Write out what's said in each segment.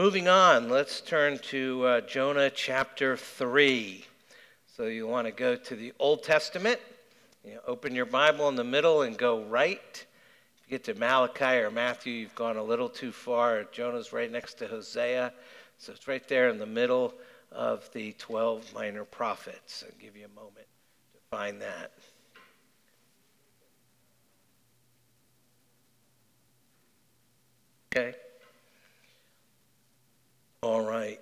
Moving on, let's turn to uh, Jonah chapter 3. So you want to go to the Old Testament. You know, open your Bible in the middle and go right. If you get to Malachi or Matthew, you've gone a little too far. Jonah's right next to Hosea. So it's right there in the middle of the 12 minor prophets. I'll give you a moment to find that. Okay. All right.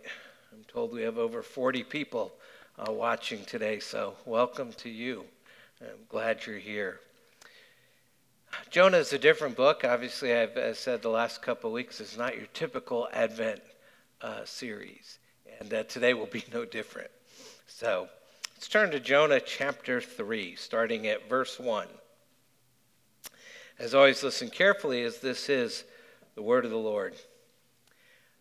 I'm told we have over 40 people uh, watching today, so welcome to you. I'm glad you're here. Jonah is a different book. Obviously, I've said the last couple weeks, it's not your typical Advent uh, series. And uh, today will be no different. So let's turn to Jonah chapter 3, starting at verse 1. As always, listen carefully, as this is the word of the Lord.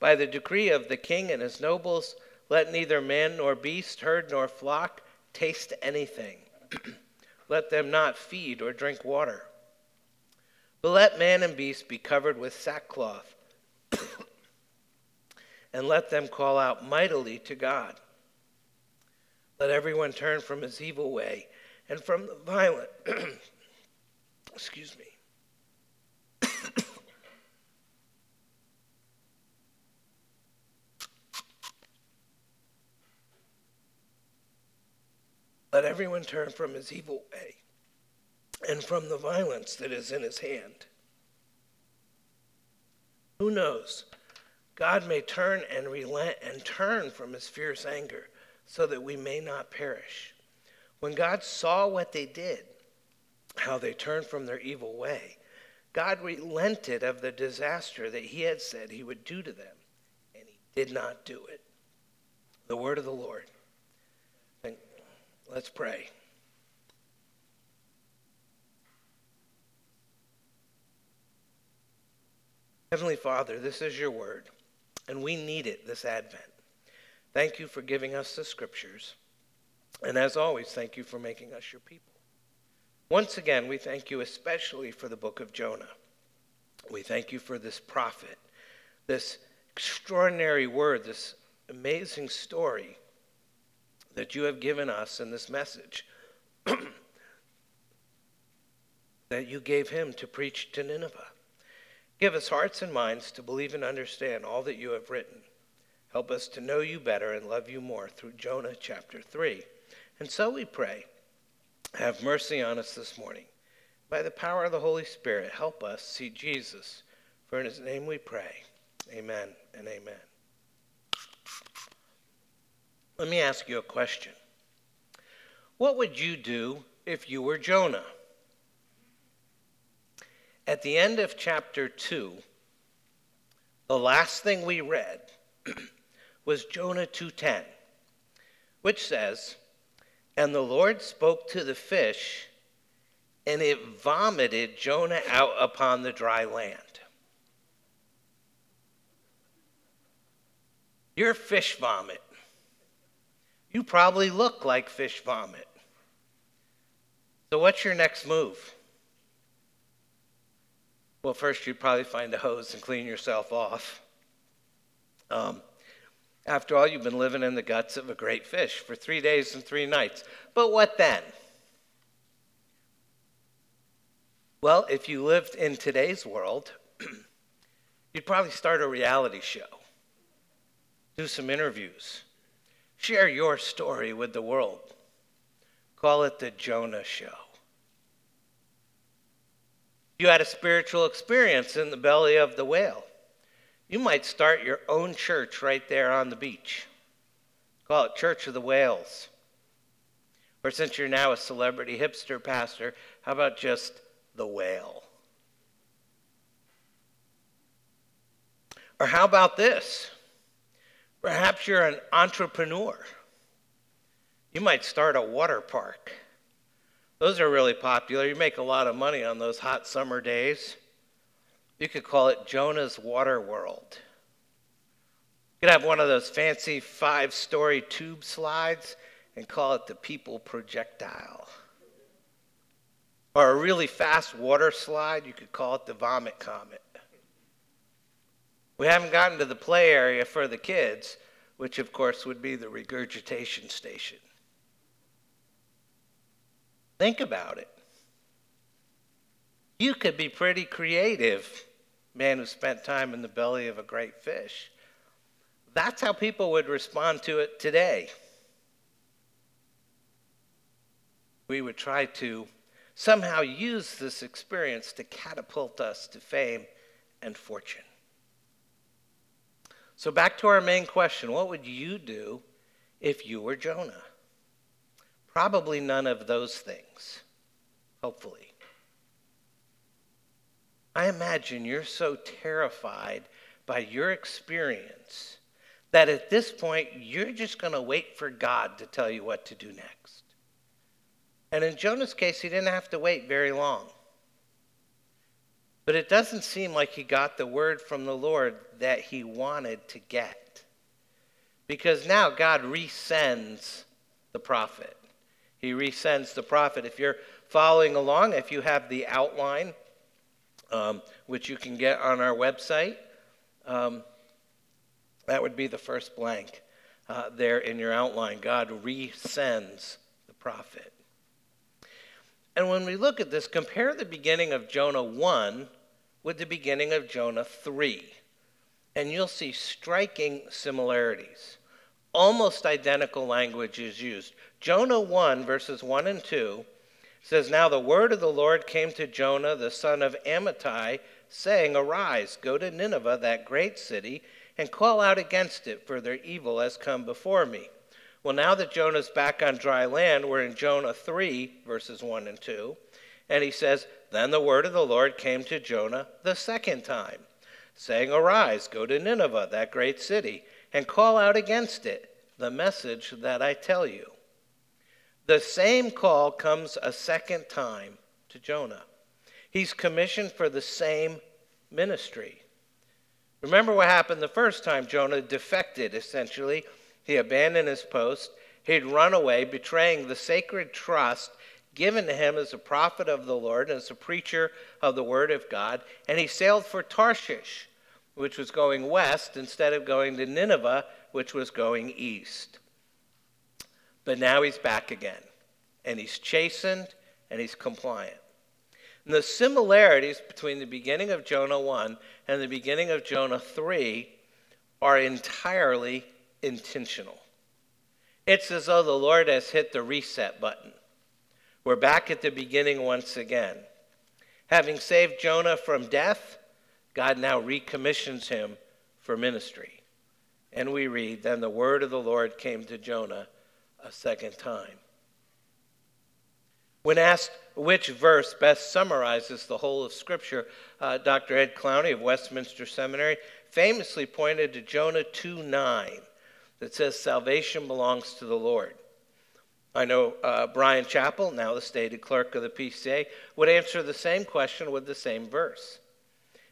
by the decree of the king and his nobles, let neither man nor beast, herd nor flock taste anything. let them not feed or drink water. But let man and beast be covered with sackcloth, and let them call out mightily to God. Let everyone turn from his evil way and from the violent. excuse me Let everyone turn from his evil way and from the violence that is in his hand. Who knows? God may turn and relent and turn from his fierce anger so that we may not perish. When God saw what they did, how they turned from their evil way, God relented of the disaster that he had said he would do to them, and he did not do it. The word of the Lord. Let's pray. Heavenly Father, this is your word, and we need it this Advent. Thank you for giving us the scriptures. And as always, thank you for making us your people. Once again, we thank you especially for the book of Jonah. We thank you for this prophet, this extraordinary word, this amazing story that you have given us in this message that you gave him to preach to Nineveh. Give us hearts and minds to believe and understand all that you have written. Help us to know you better and love you more through Jonah chapter 3. And so we pray, have mercy on us this morning. By the power of the Holy Spirit, help us see Jesus. For in his name we pray. Amen and amen. Let me ask you a question. What would you do if you were Jonah? At the end of chapter 2, the last thing we read was Jonah 2:10, which says, "And the Lord spoke to the fish, and it vomited Jonah out upon the dry land." Your fish vomit you probably look like fish vomit. So, what's your next move? Well, first, you'd probably find a hose and clean yourself off. Um, after all, you've been living in the guts of a great fish for three days and three nights. But what then? Well, if you lived in today's world, you'd probably start a reality show, do some interviews, Share your story with the world. Call it the Jonah Show. You had a spiritual experience in the belly of the whale. You might start your own church right there on the beach. Call it Church of the Whales. Or since you're now a celebrity hipster pastor, how about just the whale? Or how about this? Perhaps you're an entrepreneur. You might start a water park. Those are really popular. You make a lot of money on those hot summer days. You could call it Jonah's Water World. You could have one of those fancy five story tube slides and call it the People Projectile. Or a really fast water slide, you could call it the Vomit Comet. We haven't gotten to the play area for the kids, which of course would be the regurgitation station. Think about it. You could be pretty creative, man who spent time in the belly of a great fish. That's how people would respond to it today. We would try to somehow use this experience to catapult us to fame and fortune. So, back to our main question what would you do if you were Jonah? Probably none of those things, hopefully. I imagine you're so terrified by your experience that at this point you're just going to wait for God to tell you what to do next. And in Jonah's case, he didn't have to wait very long. But it doesn't seem like he got the word from the Lord that he wanted to get. Because now God resends the prophet. He resends the prophet. If you're following along, if you have the outline, um, which you can get on our website, um, that would be the first blank uh, there in your outline. God resends the prophet. And when we look at this, compare the beginning of Jonah 1 with the beginning of Jonah 3. And you'll see striking similarities. Almost identical language is used. Jonah 1, verses 1 and 2 says, Now the word of the Lord came to Jonah, the son of Amittai, saying, Arise, go to Nineveh, that great city, and call out against it, for their evil has come before me. Well, now that Jonah's back on dry land, we're in Jonah 3, verses 1 and 2. And he says, Then the word of the Lord came to Jonah the second time, saying, Arise, go to Nineveh, that great city, and call out against it the message that I tell you. The same call comes a second time to Jonah. He's commissioned for the same ministry. Remember what happened the first time Jonah defected, essentially. He abandoned his post. He'd run away, betraying the sacred trust given to him as a prophet of the Lord, and as a preacher of the word of God, and he sailed for Tarshish, which was going west, instead of going to Nineveh, which was going east. But now he's back again, and he's chastened and he's compliant. And the similarities between the beginning of Jonah 1 and the beginning of Jonah 3 are entirely intentional. It's as though the Lord has hit the reset button. We're back at the beginning once again. Having saved Jonah from death, God now recommissions him for ministry. And we read, Then the word of the Lord came to Jonah a second time. When asked which verse best summarizes the whole of Scripture, uh, Dr. Ed Clowney of Westminster Seminary famously pointed to Jonah 2 9 that says, Salvation belongs to the Lord. I know uh, Bryan Chapell, now the stated clerk of the PCA, would answer the same question with the same verse.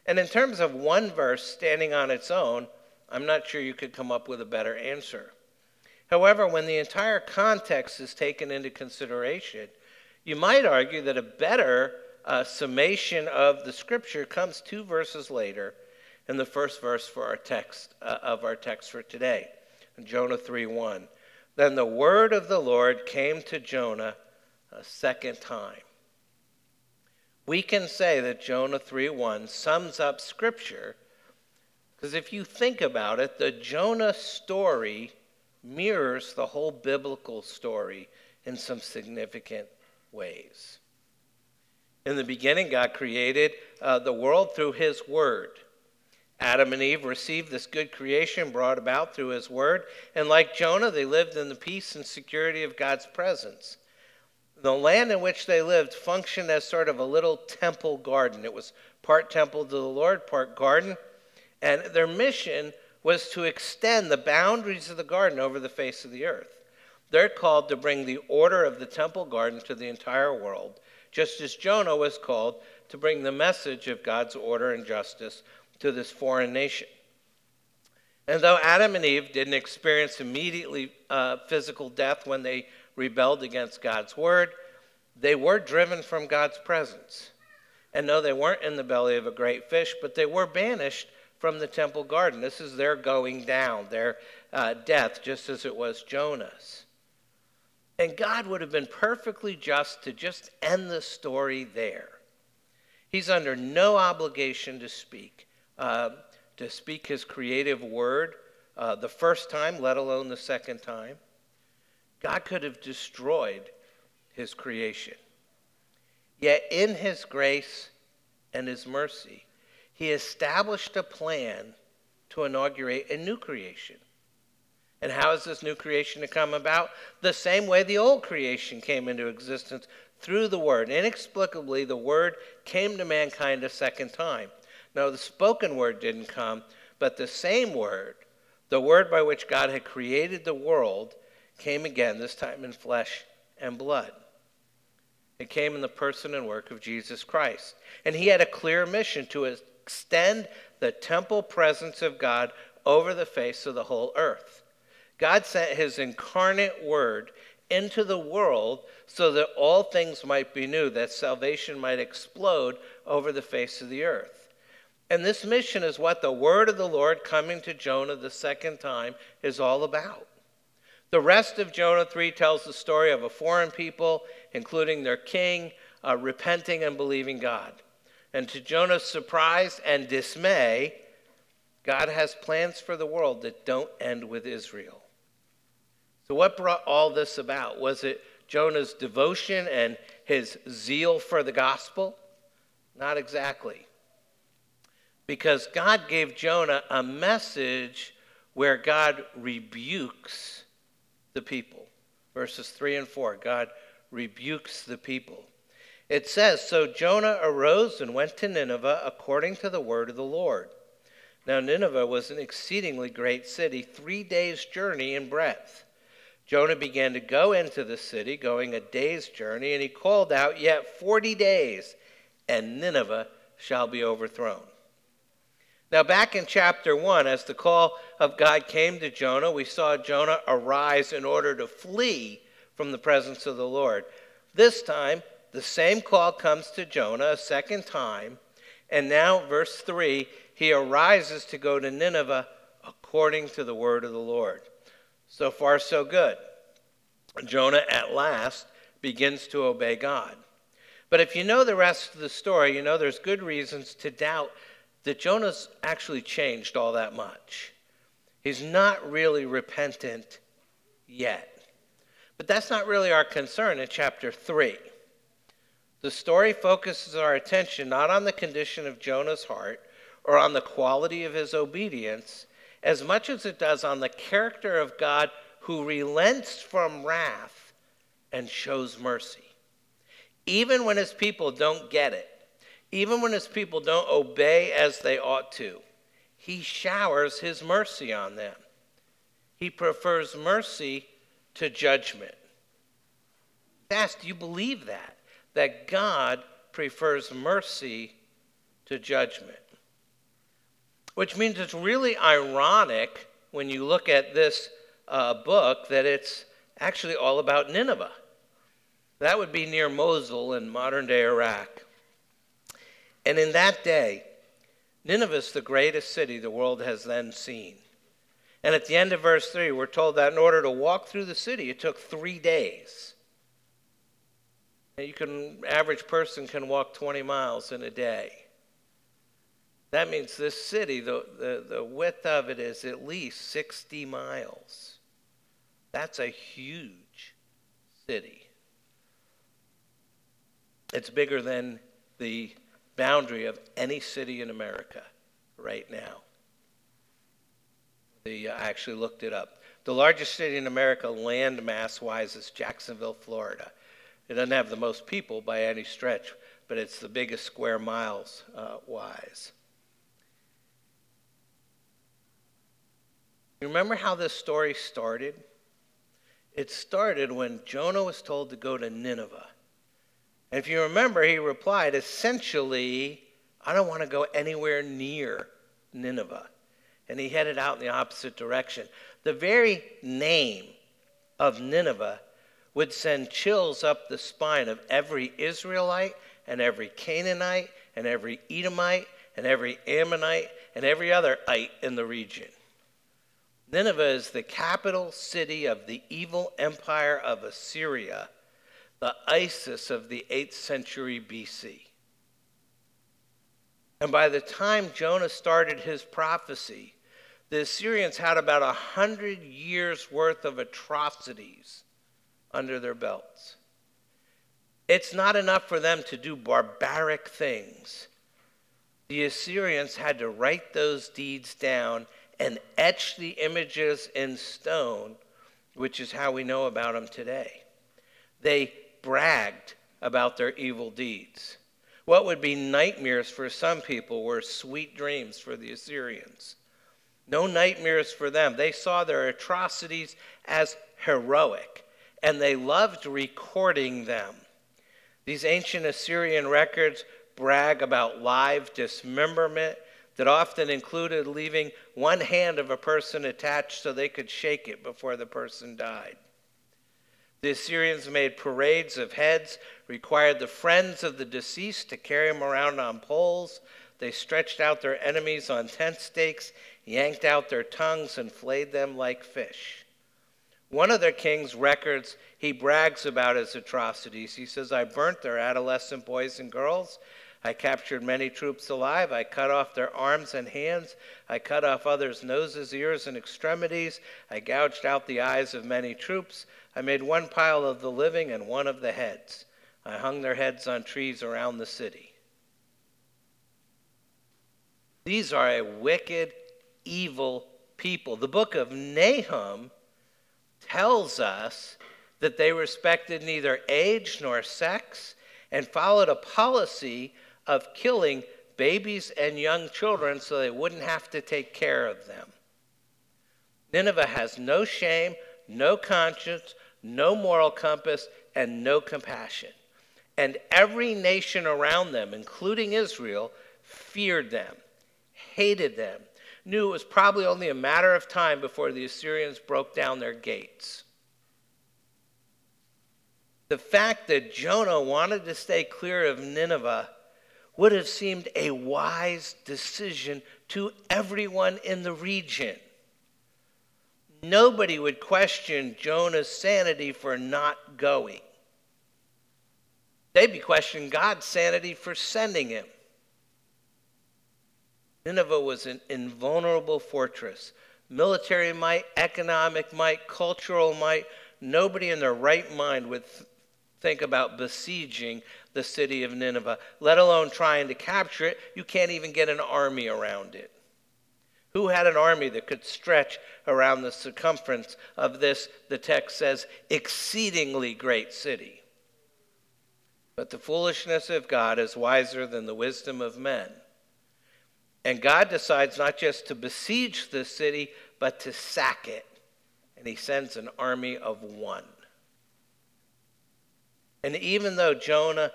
And in terms of one verse standing on its own, I'm not sure you could come up with a better answer. However, when the entire context is taken into consideration, you might argue that a better uh, summation of the scripture comes two verses later in the first verse for our text uh, of our text for today, Jonah 3:1. Then the word of the Lord came to Jonah a second time. We can say that Jonah 3:1 sums up scripture because if you think about it, the Jonah story mirrors the whole biblical story in some significant ways. In the beginning, God created uh, the world through His Word. Adam and Eve received this good creation brought about through His Word, and like Jonah, they lived in the peace and security of God's presence. The land in which they lived functioned as sort of a little temple garden. It was part temple to the Lord, part garden, and their mission was to extend the boundaries of the garden over the face of the earth. They're called to bring the order of the temple garden to the entire world, just as Jonah was called to bring the message of God's order and justice to this foreign nation. And though Adam and Eve didn't experience immediately uh, physical death when they rebelled against God's word, they were driven from God's presence. And no, they weren't in the belly of a great fish, but they were banished from the temple garden. This is their going down, their uh, death, just as it was Jonah's. And God would have been perfectly just to just end the story there. He's under no obligation to speak, uh, to speak his creative word uh, the first time, let alone the second time. God could have destroyed his creation. Yet, in his grace and his mercy, he established a plan to inaugurate a new creation. And how is this new creation to come about? The same way the old creation came into existence through the Word. Inexplicably, the Word came to mankind a second time. Now, the spoken Word didn't come, but the same Word, the Word by which God had created the world, came again, this time in flesh and blood. It came in the person and work of Jesus Christ. And he had a clear mission to extend the temple presence of God over the face of the whole earth. God sent his incarnate word into the world so that all things might be new, that salvation might explode over the face of the earth. And this mission is what the word of the Lord coming to Jonah the second time is all about. The rest of Jonah 3 tells the story of a foreign people, including their king, uh, repenting and believing God. And to Jonah's surprise and dismay, God has plans for the world that don't end with Israel. So, what brought all this about? Was it Jonah's devotion and his zeal for the gospel? Not exactly. Because God gave Jonah a message where God rebukes the people. Verses 3 and 4 God rebukes the people. It says, So Jonah arose and went to Nineveh according to the word of the Lord. Now, Nineveh was an exceedingly great city, three days' journey in breadth. Jonah began to go into the city, going a day's journey, and he called out, Yet forty days, and Nineveh shall be overthrown. Now, back in chapter 1, as the call of God came to Jonah, we saw Jonah arise in order to flee from the presence of the Lord. This time, the same call comes to Jonah a second time. And now, verse 3 he arises to go to Nineveh according to the word of the Lord. So far, so good. Jonah at last begins to obey God. But if you know the rest of the story, you know there's good reasons to doubt that Jonah's actually changed all that much. He's not really repentant yet. But that's not really our concern in chapter 3. The story focuses our attention not on the condition of Jonah's heart or on the quality of his obedience as much as it does on the character of God who relents from wrath and shows mercy. Even when his people don't get it, even when his people don't obey as they ought to, he showers his mercy on them. He prefers mercy to judgment. Ask, do you believe that? That God prefers mercy to judgment. Which means it's really ironic when you look at this uh, book that it's actually all about Nineveh. That would be near Mosul in modern day Iraq. And in that day, Nineveh is the greatest city the world has then seen. And at the end of verse 3, we're told that in order to walk through the city, it took three days. You can, average person can walk 20 miles in a day. That means this city, the, the, the width of it is at least 60 miles. That's a huge city. It's bigger than the boundary of any city in America right now. The, I actually looked it up. The largest city in America, land mass wise, is Jacksonville, Florida. It doesn't have the most people by any stretch, but it's the biggest square miles uh, wise. You remember how this story started? It started when Jonah was told to go to Nineveh. And if you remember, he replied, essentially, I don't want to go anywhere near Nineveh. And he headed out in the opposite direction. The very name of Nineveh would send chills up the spine of every Israelite and every Canaanite and every Edomite and every Ammonite and every other ite in the region. Nineveh is the capital city of the evil empire of Assyria, the ISIS of the 8th century BC. And by the time Jonah started his prophecy, the Assyrians had about a hundred years worth of atrocities under their belts. It's not enough for them to do barbaric things. The Assyrians had to write those deeds down and etch the images in stone, which is how we know about them today. They bragged about their evil deeds. What would be nightmares for some people were sweet dreams for the Assyrians. No nightmares for them. They saw their atrocities as heroic, and they loved recording them. These ancient Assyrian records brag about live dismemberment that often included leaving one hand of a person attached so they could shake it before the person died. The Assyrians made parades of heads, required the friends of the deceased to carry them around on poles. They stretched out their enemies on tent stakes, yanked out their tongues, and flayed them like fish. One of their king's records, he brags about his atrocities. He says, I burnt their adolescent boys and girls I captured many troops alive. I cut off their arms and hands. I cut off others' noses, ears, and extremities. I gouged out the eyes of many troops. I made one pile of the living and one of the heads. I hung their heads on trees around the city. These are a wicked, evil people. The book of Nahum tells us that they respected neither age nor sex and followed a policy of killing babies and young children so they wouldn't have to take care of them. Nineveh has no shame, no conscience, no moral compass, and no compassion. And every nation around them, including Israel, feared them, hated them, knew it was probably only a matter of time before the Assyrians broke down their gates. The fact that Jonah wanted to stay clear of Nineveh would have seemed a wise decision to everyone in the region. Nobody would question Jonah's sanity for not going. They'd be questioning God's sanity for sending him. Nineveh was an invulnerable fortress. Military might, economic might, cultural might. Nobody in their right mind would think about besieging the city of Nineveh, let alone trying to capture it. You can't even get an army around it. Who had an army that could stretch around the circumference of this, the text says, exceedingly great city? But the foolishness of God is wiser than the wisdom of men. And God decides not just to besiege the city, but to sack it. And he sends an army of one. And even though Jonah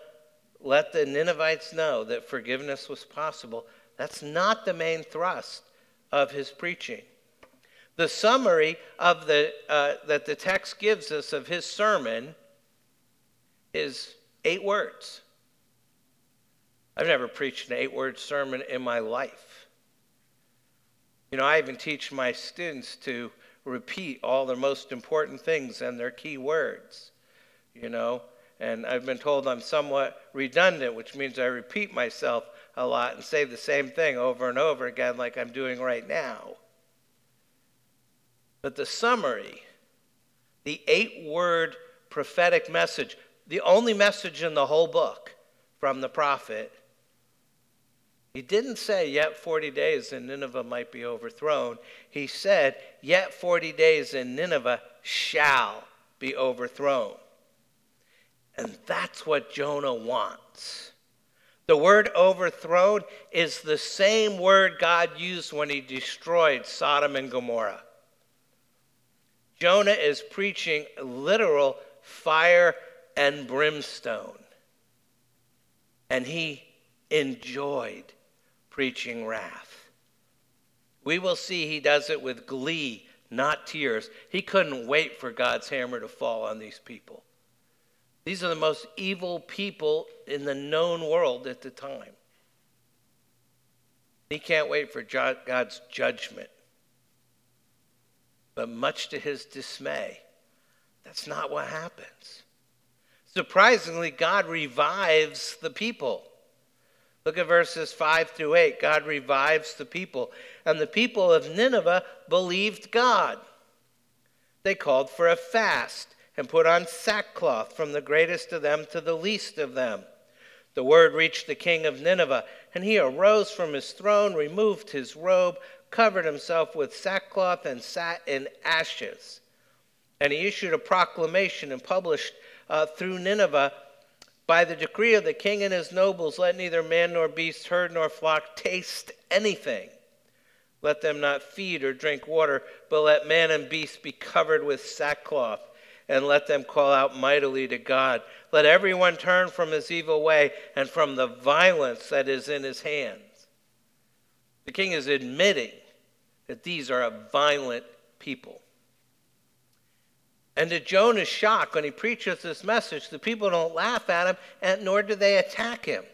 let the Ninevites know that forgiveness was possible, that's not the main thrust of his preaching. The summary of the, uh, that the text gives us of his sermon is eight words. I've never preached an eight word sermon in my life. You know, I even teach my students to repeat all the most important things and their key words. You know, and I've been told I'm somewhat redundant, which means I repeat myself a lot and say the same thing over and over again, like I'm doing right now. But the summary the eight word prophetic message, the only message in the whole book from the prophet. He didn't say, yet 40 days and Nineveh might be overthrown. He said, yet 40 days and Nineveh shall be overthrown. And that's what Jonah wants. The word overthrown is the same word God used when he destroyed Sodom and Gomorrah. Jonah is preaching literal fire and brimstone. And he enjoyed preaching wrath. We will see he does it with glee, not tears. He couldn't wait for God's hammer to fall on these people. These are the most evil people in the known world at the time. He can't wait for God's judgment. But much to his dismay, that's not what happens. Surprisingly, God revives the people. Look at verses 5 through 8. God revives the people. And the people of Nineveh believed God. They called for a fast and put on sackcloth from the greatest of them to the least of them. The word reached the king of Nineveh, and he arose from his throne, removed his robe, covered himself with sackcloth, and sat in ashes. And he issued a proclamation and published uh, through Nineveh by the decree of the king and his nobles, let neither man nor beast, herd nor flock taste anything. Let them not feed or drink water, but let man and beast be covered with sackcloth and let them call out mightily to God. Let everyone turn from his evil way and from the violence that is in his hands. The king is admitting that these are a violent people. And to Jonah's shock, when he preaches this message, the people don't laugh at him, and nor do they attack him.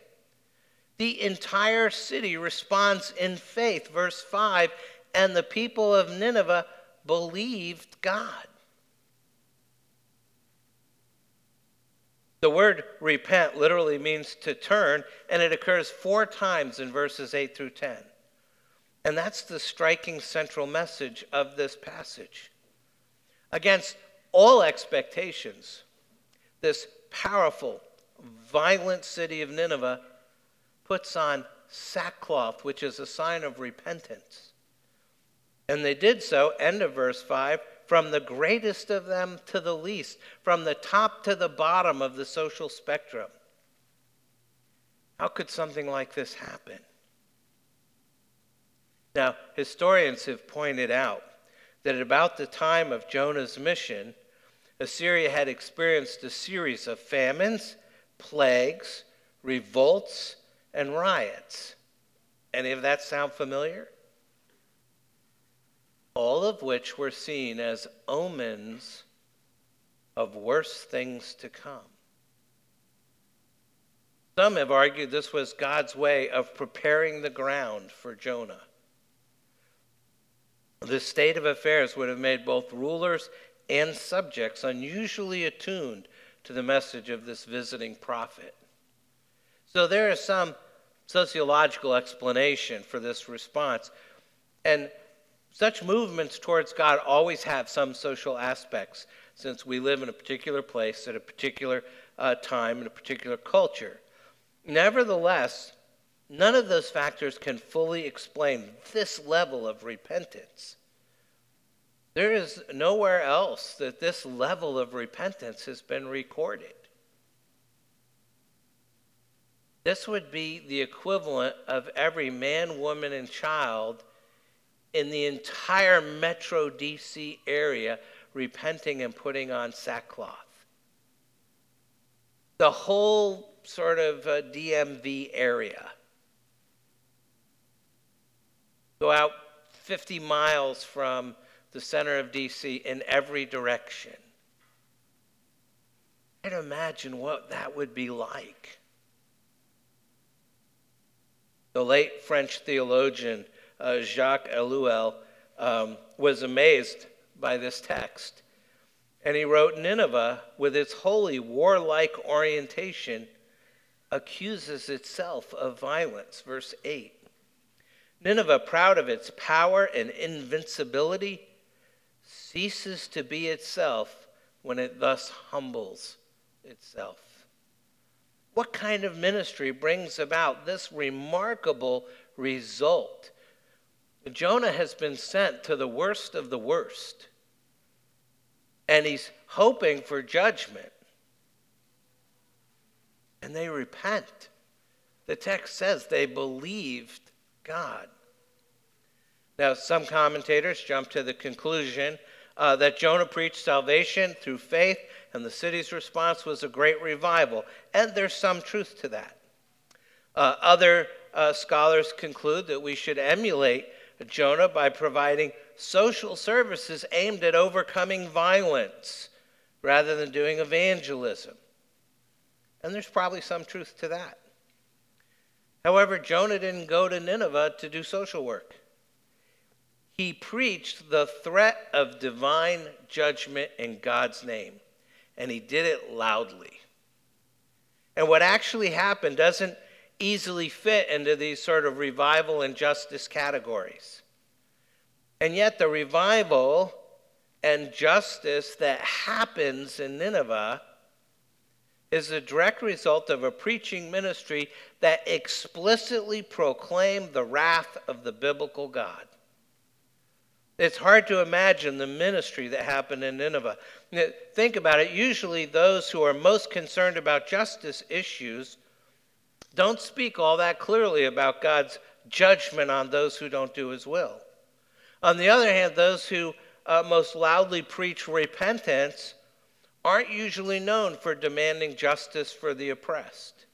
The entire city responds in faith. Verse 5 And the people of Nineveh believed God. The word repent literally means to turn, and it occurs four times in verses 8 through 10. And that's the striking central message of this passage. Against all expectations, this powerful, violent city of Nineveh puts on sackcloth, which is a sign of repentance. And they did so, end of verse 5, from the greatest of them to the least, from the top to the bottom of the social spectrum. How could something like this happen? Now, historians have pointed out that at about the time of Jonah's mission, Assyria had experienced a series of famines, plagues, revolts, and riots. Any of that sound familiar? All of which were seen as omens of worse things to come. Some have argued this was God's way of preparing the ground for Jonah. This state of affairs would have made both rulers and subjects unusually attuned to the message of this visiting prophet. So there is some sociological explanation for this response. And such movements towards God always have some social aspects, since we live in a particular place at a particular uh, time in a particular culture. Nevertheless, none of those factors can fully explain this level of repentance. There is nowhere else that this level of repentance has been recorded. This would be the equivalent of every man, woman, and child in the entire metro DC area repenting and putting on sackcloth. The whole sort of uh, DMV area. Go out 50 miles from the center of DC in every direction. I'd imagine what that would be like. The late French theologian uh, Jacques Ellul, um, was amazed by this text. And he wrote Nineveh, with its holy warlike orientation, accuses itself of violence. Verse 8. Nineveh, proud of its power and invincibility, ceases to be itself when it thus humbles itself. What kind of ministry brings about this remarkable result? Jonah has been sent to the worst of the worst, and he's hoping for judgment. And they repent. The text says they believed God. Now, some commentators jump to the conclusion uh, that Jonah preached salvation through faith, and the city's response was a great revival. And there's some truth to that. Uh, other uh, scholars conclude that we should emulate Jonah by providing social services aimed at overcoming violence rather than doing evangelism. And there's probably some truth to that. However, Jonah didn't go to Nineveh to do social work. He preached the threat of divine judgment in God's name, and he did it loudly. And what actually happened doesn't easily fit into these sort of revival and justice categories. And yet, the revival and justice that happens in Nineveh is a direct result of a preaching ministry that explicitly proclaimed the wrath of the biblical God. It's hard to imagine the ministry that happened in Nineveh. Think about it. Usually, those who are most concerned about justice issues don't speak all that clearly about God's judgment on those who don't do his will. On the other hand, those who uh, most loudly preach repentance aren't usually known for demanding justice for the oppressed.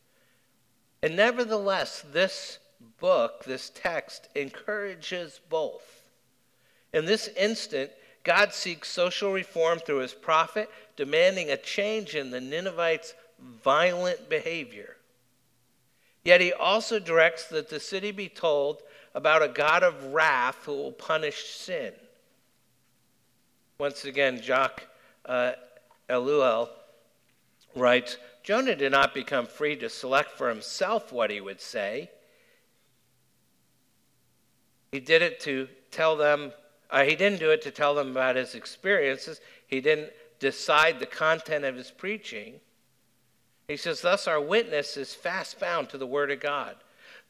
And nevertheless, this book, this text, encourages both. In this instant, God seeks social reform through his prophet, demanding a change in the Ninevites' violent behavior. Yet he also directs that the city be told about a God of wrath who will punish sin. Once again, Jacques uh, writes Jonah did not become free to select for himself what he would say. He did it to tell them uh, he didn't do it to tell them about his experiences. He didn't decide the content of his preaching. He says, Thus our witness is fast bound to the Word of God.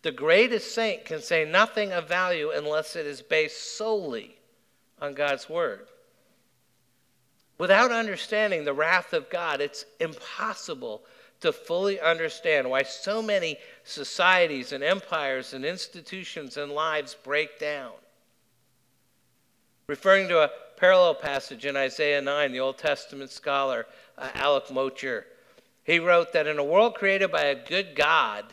The greatest saint can say nothing of value unless it is based solely on God's Word. Without understanding the wrath of God, it's impossible to fully understand why so many societies and empires and institutions and lives break down. Referring to a parallel passage in Isaiah 9, the Old Testament scholar uh, Alec Motyer, he wrote that in a world created by a good God,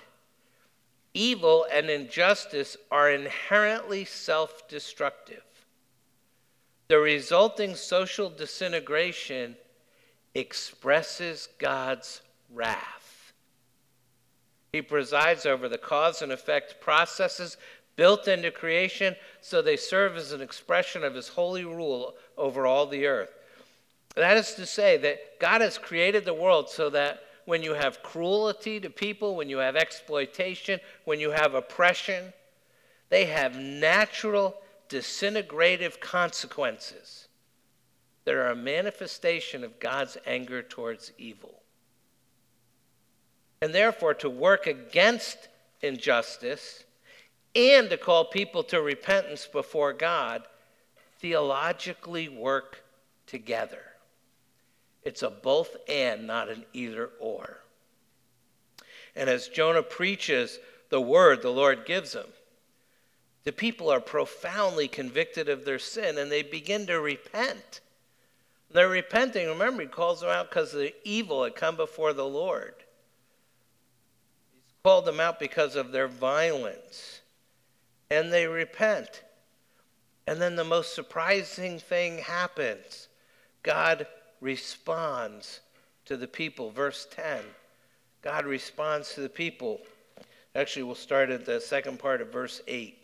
evil and injustice are inherently self destructive. The resulting social disintegration expresses God's wrath. He presides over the cause and effect processes built into creation so they serve as an expression of his holy rule over all the earth. That is to say, that God has created the world so that when you have cruelty to people, when you have exploitation, when you have oppression, they have natural disintegrative consequences that are a manifestation of God's anger towards evil. And therefore, to work against injustice and to call people to repentance before God theologically work together. It's a both and, not an either or. And as Jonah preaches the word the Lord gives him, the people are profoundly convicted of their sin and they begin to repent. They're repenting. Remember, he calls them out because of the evil that come before the Lord. He's called them out because of their violence and they repent. And then the most surprising thing happens God responds to the people. Verse 10 God responds to the people. Actually, we'll start at the second part of verse 8.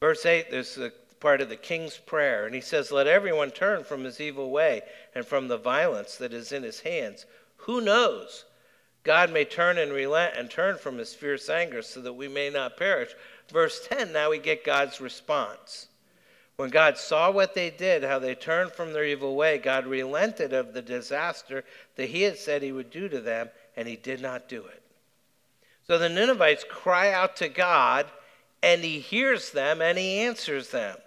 Verse 8, there's the part of the king's prayer, and he says, Let everyone turn from his evil way and from the violence that is in his hands. Who knows? God may turn and relent and turn from his fierce anger so that we may not perish. Verse 10, now we get God's response. When God saw what they did, how they turned from their evil way, God relented of the disaster that he had said he would do to them, and he did not do it. So the Ninevites cry out to God, and he hears them and he answers them.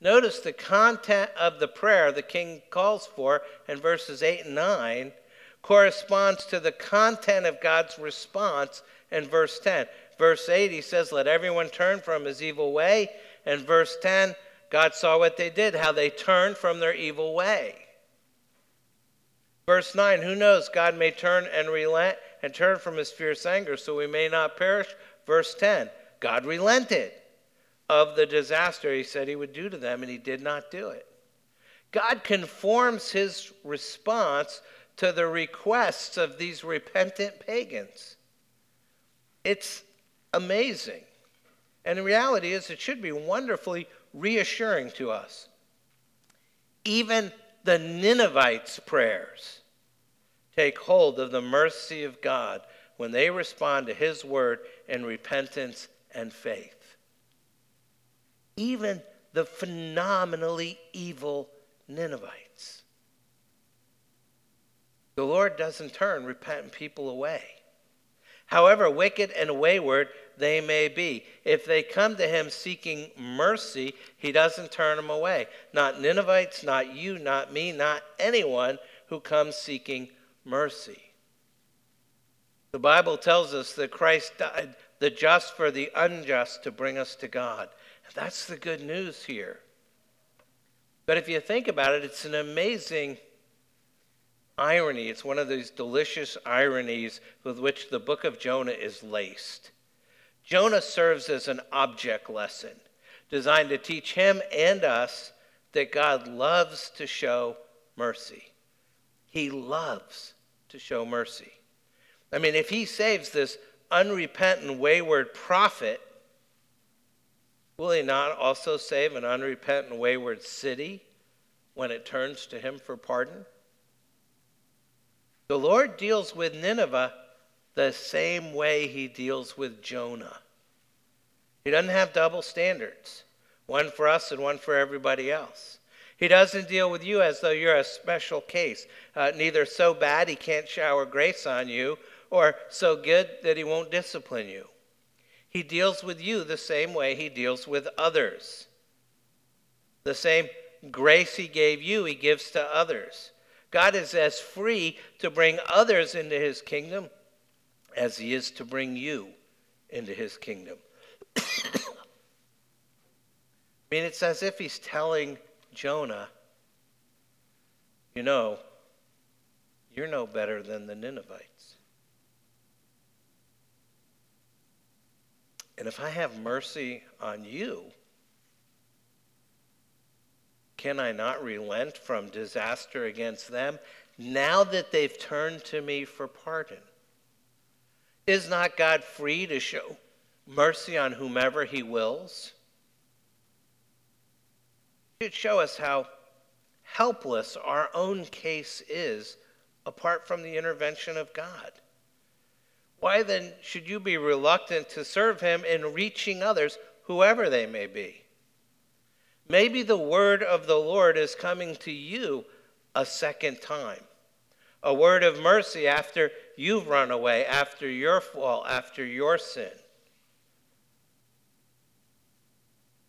Notice the content of the prayer the king calls for in verses 8 and 9 corresponds to the content of God's response in verse 10. Verse 8, he says, Let everyone turn from his evil way. And verse 10, God saw what they did, how they turned from their evil way. Verse 9, who knows? God may turn and relent and turn from his fierce anger so we may not perish. Verse 10, God relented of the disaster he said he would do to them, and he did not do it. God conforms his response to the requests of these repentant pagans. It's amazing. And the reality is, it should be wonderfully reassuring to us. Even the Ninevites' prayers take hold of the mercy of God when they respond to his word in repentance and faith. Even the phenomenally evil Ninevites. The Lord doesn't turn repentant people away. However wicked and wayward they may be, if they come to him seeking mercy, he doesn't turn them away. Not Ninevites, not you, not me, not anyone who comes seeking mercy. The Bible tells us that Christ died the just for the unjust to bring us to God. That's the good news here. But if you think about it, it's an amazing irony. It's one of those delicious ironies with which the book of Jonah is laced. Jonah serves as an object lesson designed to teach him and us that God loves to show mercy. He loves to show mercy. I mean, if he saves this unrepentant, wayward prophet, will he not also save an unrepentant, wayward city when it turns to him for pardon? The Lord deals with Nineveh the same way he deals with Jonah. He doesn't have double standards, one for us and one for everybody else. He doesn't deal with you as though you're a special case, uh, neither so bad he can't shower grace on you, or so good that he won't discipline you. He deals with you the same way he deals with others. The same grace he gave you, he gives to others. God is as free to bring others into his kingdom as he is to bring you into his kingdom. I mean, it's as if he's telling Jonah, you know, you're no better than the Ninevites. And if I have mercy on you, can I not relent from disaster against them now that they've turned to me for pardon? Is not God free to show mercy on whomever he wills? It should show us how helpless our own case is apart from the intervention of God. Why then should you be reluctant to serve him in reaching others, whoever they may be? Maybe the word of the Lord is coming to you a second time. A word of mercy after you've run away, after your fall, after your sin.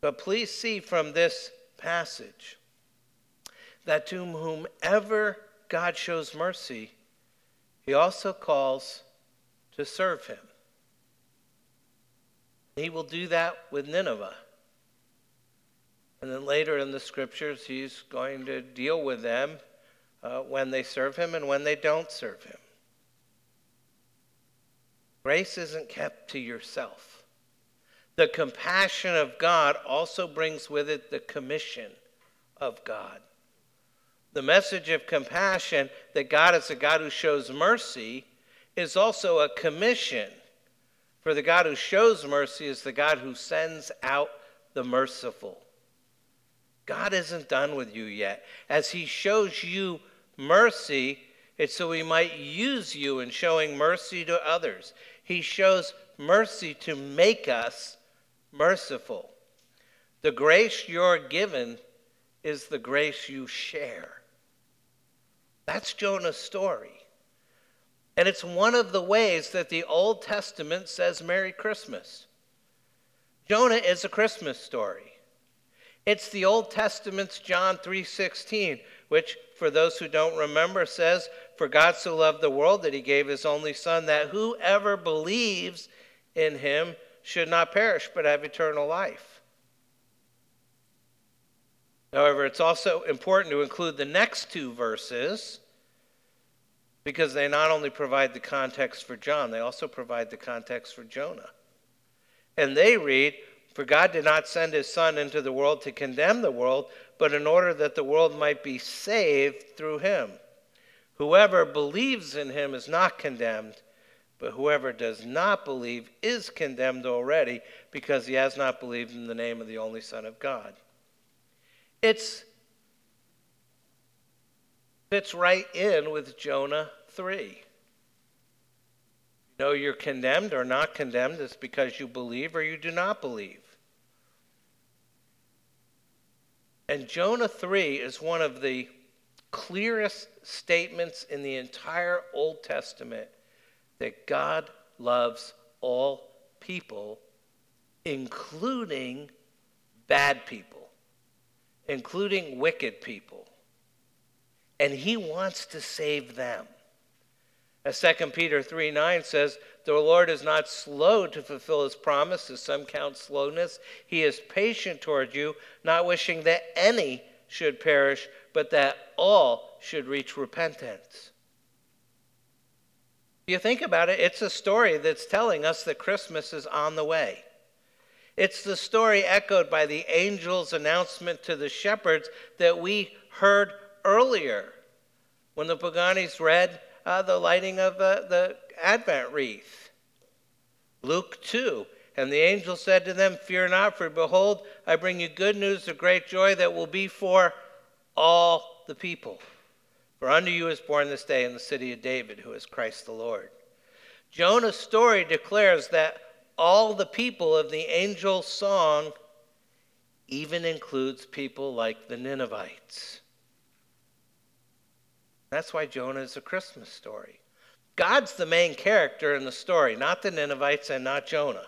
But please see from this passage that to whomever God shows mercy, he also calls to serve him. He will do that with Nineveh. And then later in the scriptures, he's going to deal with them uh, when they serve him and when they don't serve him. Grace isn't kept to yourself. The compassion of God also brings with it the commission of God. The message of compassion that God is a God who shows mercy is also a commission. For the God who shows mercy is the God who sends out the merciful. God isn't done with you yet. As He shows you mercy, it's so He might use you in showing mercy to others. He shows mercy to make us merciful. The grace you're given is the grace you share. That's Jonah's story. And it's one of the ways that the Old Testament says Merry Christmas. Jonah is a Christmas story. It's the Old Testament's John 3:16, which for those who don't remember says, "For God so loved the world that he gave his only son that whoever believes in him should not perish but have eternal life." However, it's also important to include the next two verses because they not only provide the context for John, they also provide the context for Jonah. And they read, For God did not send his Son into the world to condemn the world, but in order that the world might be saved through him. Whoever believes in him is not condemned, but whoever does not believe is condemned already because he has not believed in the name of the only Son of God. It's fits right in with Jonah 3. You know you're condemned or not condemned, it's because you believe or you do not believe. And Jonah 3 is one of the clearest statements in the entire Old Testament that God loves all people, including bad people, including wicked people and he wants to save them. As 2 Peter 3 9 says, The Lord is not slow to fulfill his promise, as some count slowness. He is patient toward you, not wishing that any should perish, but that all should reach repentance. You think about it, it's a story that's telling us that Christmas is on the way. It's the story echoed by the angel's announcement to the shepherds that we heard earlier when the Paganis read uh, the lighting of uh, the Advent wreath. Luke 2. And the angel said to them, Fear not, for behold, I bring you good news of great joy that will be for all the people. For unto you is born this day in the city of David, who is Christ the Lord. Jonah's story declares that all the people of the angel's song even includes people like the Ninevites. That's why Jonah is a Christmas story. God's the main character in the story, not the Ninevites and not Jonah.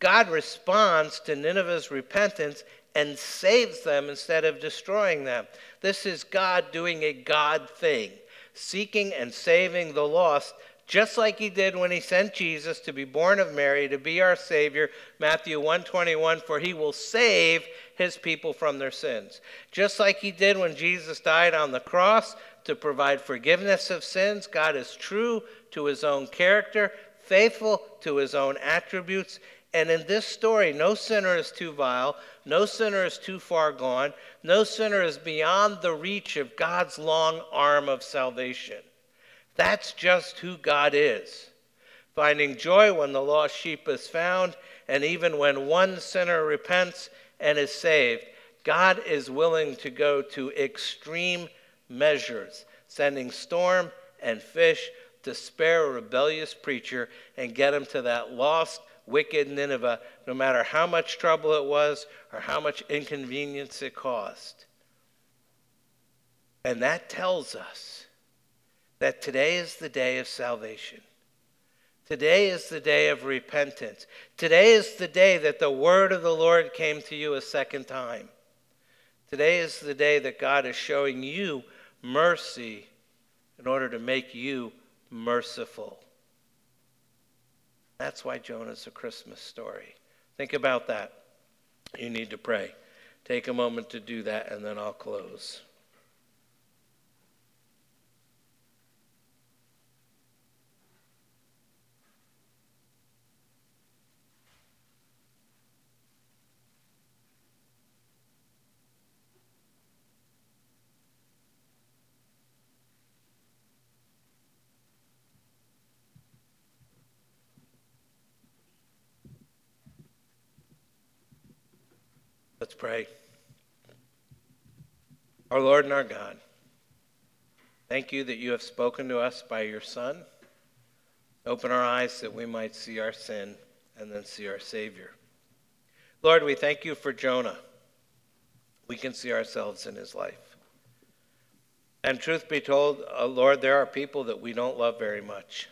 God responds to Nineveh's repentance and saves them instead of destroying them. This is God doing a God thing, seeking and saving the lost, just like he did when he sent Jesus to be born of Mary to be our savior, Matthew 121, for he will save his people from their sins. Just like he did when Jesus died on the cross, to provide forgiveness of sins. God is true to his own character, faithful to his own attributes. And in this story, no sinner is too vile, no sinner is too far gone, no sinner is beyond the reach of God's long arm of salvation. That's just who God is. Finding joy when the lost sheep is found, and even when one sinner repents and is saved, God is willing to go to extreme measures, sending storm and fish to spare a rebellious preacher and get him to that lost, wicked Nineveh, no matter how much trouble it was or how much inconvenience it caused. And that tells us that today is the day of salvation. Today is the day of repentance. Today is the day that the word of the Lord came to you a second time. Today is the day that God is showing you mercy in order to make you merciful. That's why Jonah's a Christmas story. Think about that. You need to pray. Take a moment to do that, and then I'll close. Let's pray. Our Lord and our God, thank you that you have spoken to us by your Son. Open our eyes that we might see our sin and then see our Savior. Lord, we thank you for Jonah. We can see ourselves in his life. And truth be told, uh, Lord, there are people that we don't love very much.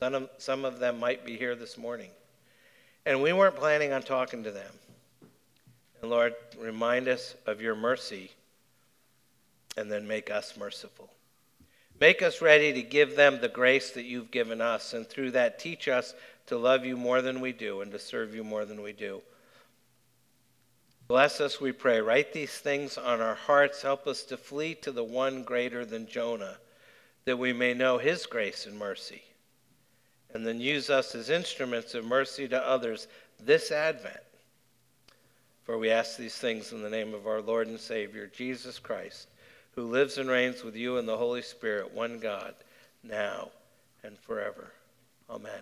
Some of, some of them might be here this morning. And we weren't planning on talking to them. And Lord, remind us of your mercy and then make us merciful. Make us ready to give them the grace that you've given us, and through that, teach us to love you more than we do and to serve you more than we do. Bless us, we pray. Write these things on our hearts. Help us to flee to the one greater than Jonah, that we may know his grace and mercy. And then use us as instruments of mercy to others this Advent. For we ask these things in the name of our Lord and Savior, Jesus Christ, who lives and reigns with you in the Holy Spirit, one God, now and forever. Amen.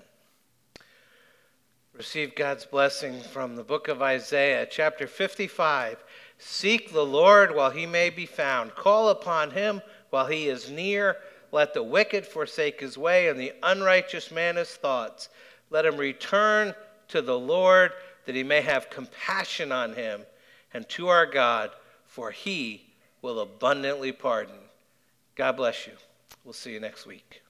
Receive God's blessing from the book of Isaiah, chapter 55. Seek the Lord while he may be found, call upon him while he is near. Let the wicked forsake his way, and the unrighteous man his thoughts. Let him return to the Lord, that he may have compassion on him, and to our God, for he will abundantly pardon. God bless you. We'll see you next week.